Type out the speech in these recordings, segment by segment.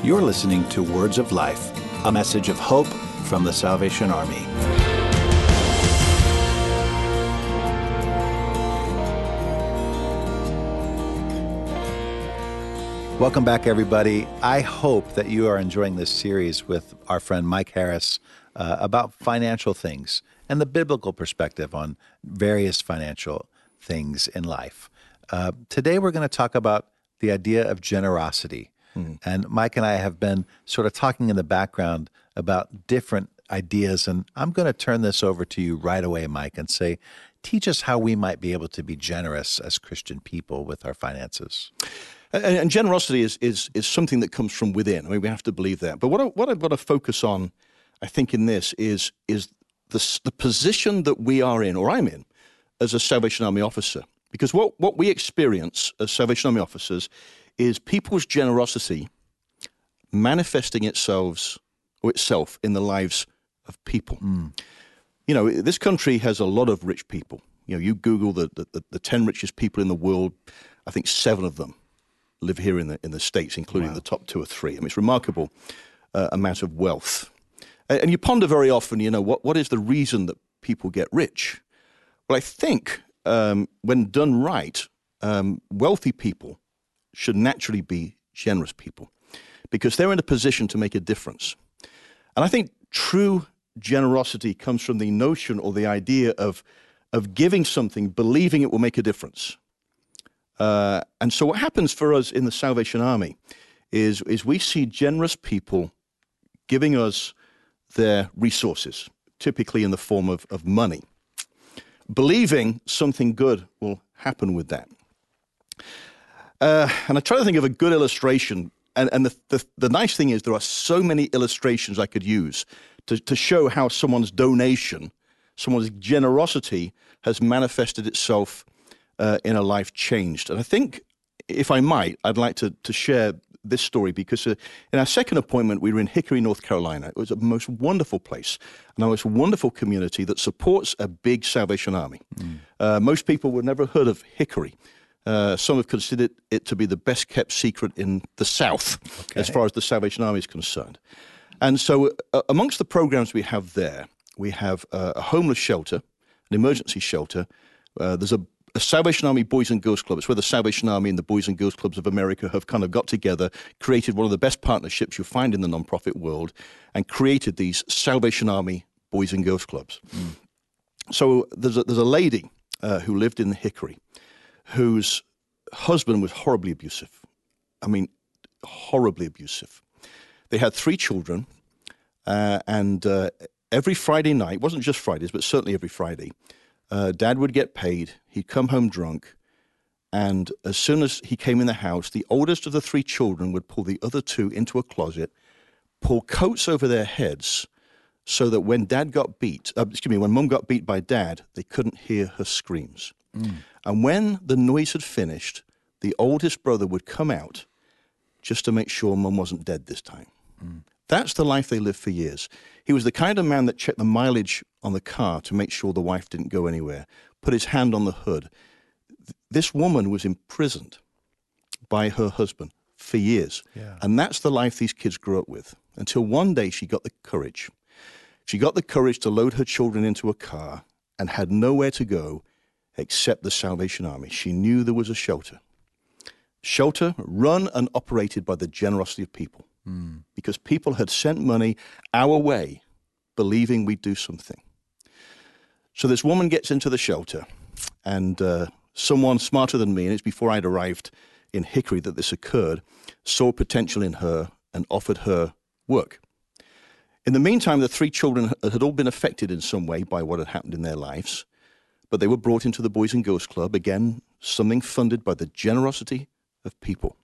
You're listening to Words of Life, a message of hope from the Salvation Army. Welcome back, everybody. I hope that you are enjoying this series with our friend Mike Harris uh, about financial things and the biblical perspective on various financial things in life. Uh, today, we're going to talk about the idea of generosity. Mm. And Mike and I have been sort of talking in the background about different ideas. And I'm going to turn this over to you right away, Mike, and say, teach us how we might be able to be generous as Christian people with our finances. And, and, generosity is, is, is something that comes from within. I mean, we have to believe that. But what, I, what I've got to focus on, I think, in this is, is the, the position that we are in, or I'm in, as a Salvation Army officer. Because what, what we experience as Salvation Army officers is people's generosity manifesting itself or itself in the lives of people. Mm. You know, this country has a lot of rich people. You know, you Google the, the, the 10 richest people in the world, I think seven of them live here in the in the states, including wow. the top two or three. I mean, it's remarkable uh, amount of wealth, and, and, you ponder very often. You know, what what is the reason that people get rich? Well, I think um, when done right, um, wealthy people should naturally be generous people because they're in a position to make a difference. And I think true generosity comes from the notion or the idea of of giving something, believing it will make a difference. Uh, and so, what happens for us in the Salvation Army is, is we see generous people giving us their resources, typically in the form of, of money, believing something good will happen with that. Uh, and I try to think of a good illustration. And, and the, the, the, nice thing is, there are so many illustrations I could use to, to show how someone's donation, someone's generosity has manifested itself uh, in a life changed. And I think, if I might, I'd like to, to share this story because uh, in our second appointment, we were in Hickory, North Carolina. It was a most wonderful place and a most wonderful community that supports a big Salvation Army. Mm. Uh, most people would never have heard of Hickory. Uh, some have considered it to be the best kept secret in the South okay. as far as the Salvation Army is concerned. And so, uh, amongst the programs we have there, we have uh, a homeless shelter, an emergency shelter. Uh, there's a a Salvation Army Boys and Girls Club. It's where the Salvation Army and the Boys and Girls Clubs of America have kind of got together, created one of the best partnerships you find in the nonprofit world, and created these Salvation Army Boys and Girls Clubs. Mm. So there's a, there's a lady uh, who lived in the Hickory whose husband was horribly abusive. I mean, horribly abusive. They had three children, uh, and uh, every Friday night, wasn't just Fridays, but certainly every Friday, uh, dad would get paid. He'd come home drunk. And as soon as he came in the house, the oldest of the three children would pull the other two into a closet, pull coats over their heads, so that when dad got beat, uh, excuse me, when mum got beat by dad, they couldn't hear her screams. Mm. And when the noise had finished, the oldest brother would come out just to make sure mum wasn't dead this time. Mm. That's the life they lived for years. He was the kind of man that checked the mileage on the car to make sure the wife didn't go anywhere, put his hand on the hood. This woman was imprisoned by her husband for years. Yeah. And that's the life these kids grew up with until one day she got the courage. She got the courage to load her children into a car and had nowhere to go except the Salvation Army. She knew there was a shelter. Shelter run and operated by the generosity of people mm. because people had sent money our way, believing we'd do something. So this woman gets into the shelter, and uh, someone smarter than me, and it's before I'd arrived in Hickory that this occurred, saw potential in her and offered her work. In the meantime, the three children had all been affected in some way by what had happened in their lives, but they were brought into the Boys and Girls Club, again, something funded by the generosity of people.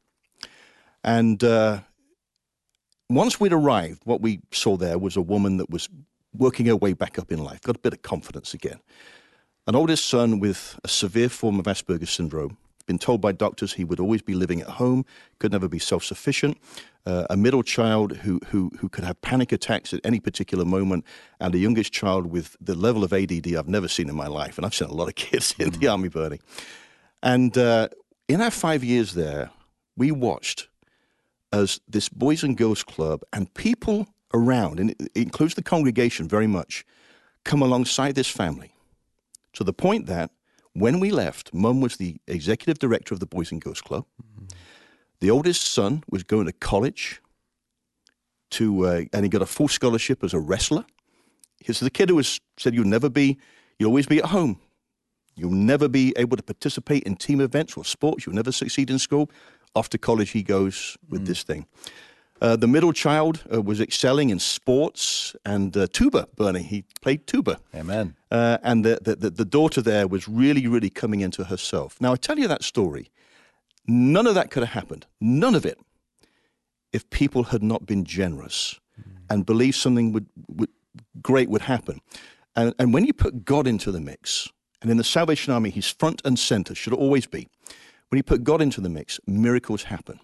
And uh, once we'd arrived, what we saw there was a woman that was working her way back up in life, got a bit of confidence again. An oldest son with a severe form of Asperger's syndrome, been told by doctors he would always be living at home, could never be self sufficient. Uh, a middle child who, who, who could have panic attacks at any particular moment, and a youngest child with the level of ADD I've never seen in my life. And I've seen a lot of kids in the mm. army Bernie. And uh, in our five years there, we watched as this Boys and Girls Club and people around, and it includes the congregation very much, come alongside this family to the point that when we left, Mum was the executive director of the Boys and Girls Club. Mm-hmm. The oldest son was going to college to, uh, and he got a full scholarship as a wrestler. He's the kid who was said you'll never be, you'll always be at home. You'll never be able to participate in team events or sports. You'll never succeed in school. Off to college he goes with mm. this thing. Uh, the middle child uh, was excelling in sports and uh, tuba, Bernie. He played tuba. Amen. Uh, and the, the, the, daughter there was really, really coming into herself. Now, I tell you that story. None of that could have happened. None of it if people had not been generous mm. and believed something would, would, great would happen. And, and when you put God into the mix, and in the Salvation Army, he's front and center, should always be. When you put God into the mix, miracles happen.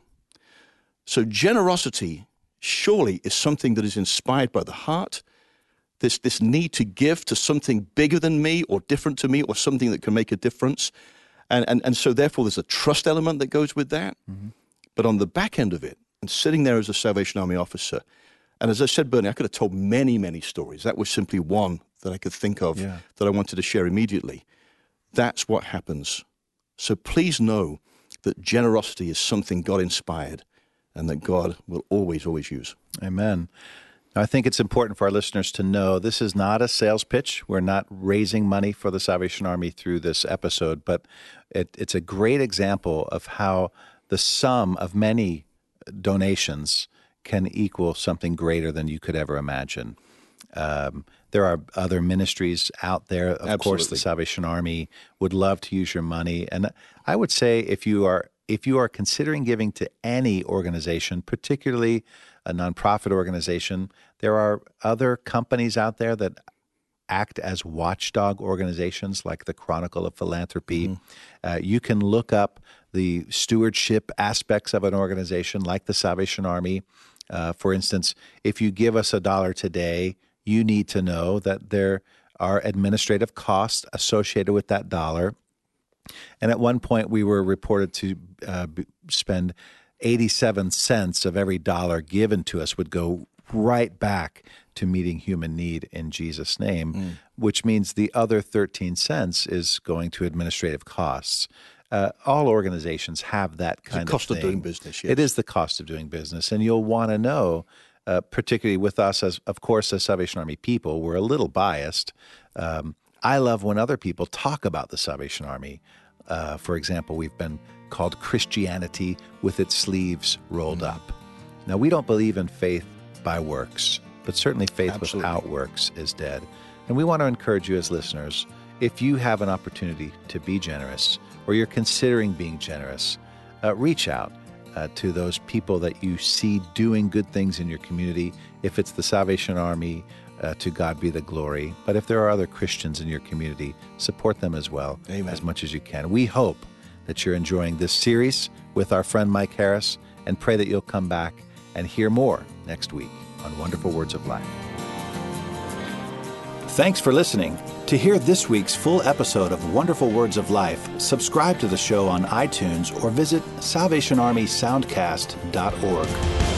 So generosity surely is something that is inspired by the heart. This, this need to give to something bigger than me or different to me or something that can make a difference. And, and, and so therefore there's a trust element that goes with that. Mm-hmm. But on the back end of it, and sitting there as a Salvation Army officer, and as I said, Bernie, I could have told many, many stories. That was simply one that I could think of yeah. that I wanted to share immediately. That's what happens. So please know that generosity is something God inspired and that God will always, always use. Amen. I think it's important for our listeners to know this is not a sales pitch. We're not raising money for the Salvation Army through this episode, but it, it's a great example of how the sum of many donations can equal something greater than you could ever imagine. Um, there are other ministries out there. Of Absolutely. course, the Salvation Army would love to use your money, and I would say if you are if you are considering giving to any organization, particularly a nonprofit organization, there are other companies out there that act as watchdog organizations like the Chronicle of Philanthropy. Mm-hmm. Uh, you can look up the stewardship aspects of an organization like the Salvation Army. Uh, for instance, if you give us a dollar today, you need to know that there are administrative costs associated with that dollar. And at one point, we were reported to uh, spend 87 cents of every dollar given to us would go right back to meeting human need in Jesus' name, mm. which means the other 13 cents is going to administrative costs. Uh, all organizations have that kind the cost of, of doing business. Yes. It is the cost of doing business, and you'll want to know, uh, particularly with us as, of course, as Salvation Army people, we're a little biased. Um, I love when other people talk about the Salvation Army. Uh, for example, we've been called Christianity with its sleeves rolled mm. up. Now, we don't believe in faith by works, but certainly faith Absolutely. without works is dead. And we want to encourage you as listeners if you have an opportunity to be generous or you're considering being generous, uh, reach out uh, to those people that you see doing good things in your community. If it's the Salvation Army, uh, to God be the glory. But if there are other Christians in your community, support them as well, Amen. as much as you can. We hope that you're enjoying this series with our friend Mike Harris and pray that you'll come back and hear more next week on Wonderful Words of Life. Thanks for listening. To hear this week's full episode of Wonderful Words of Life, subscribe to the show on iTunes or visit SalvationArmySoundcast.org.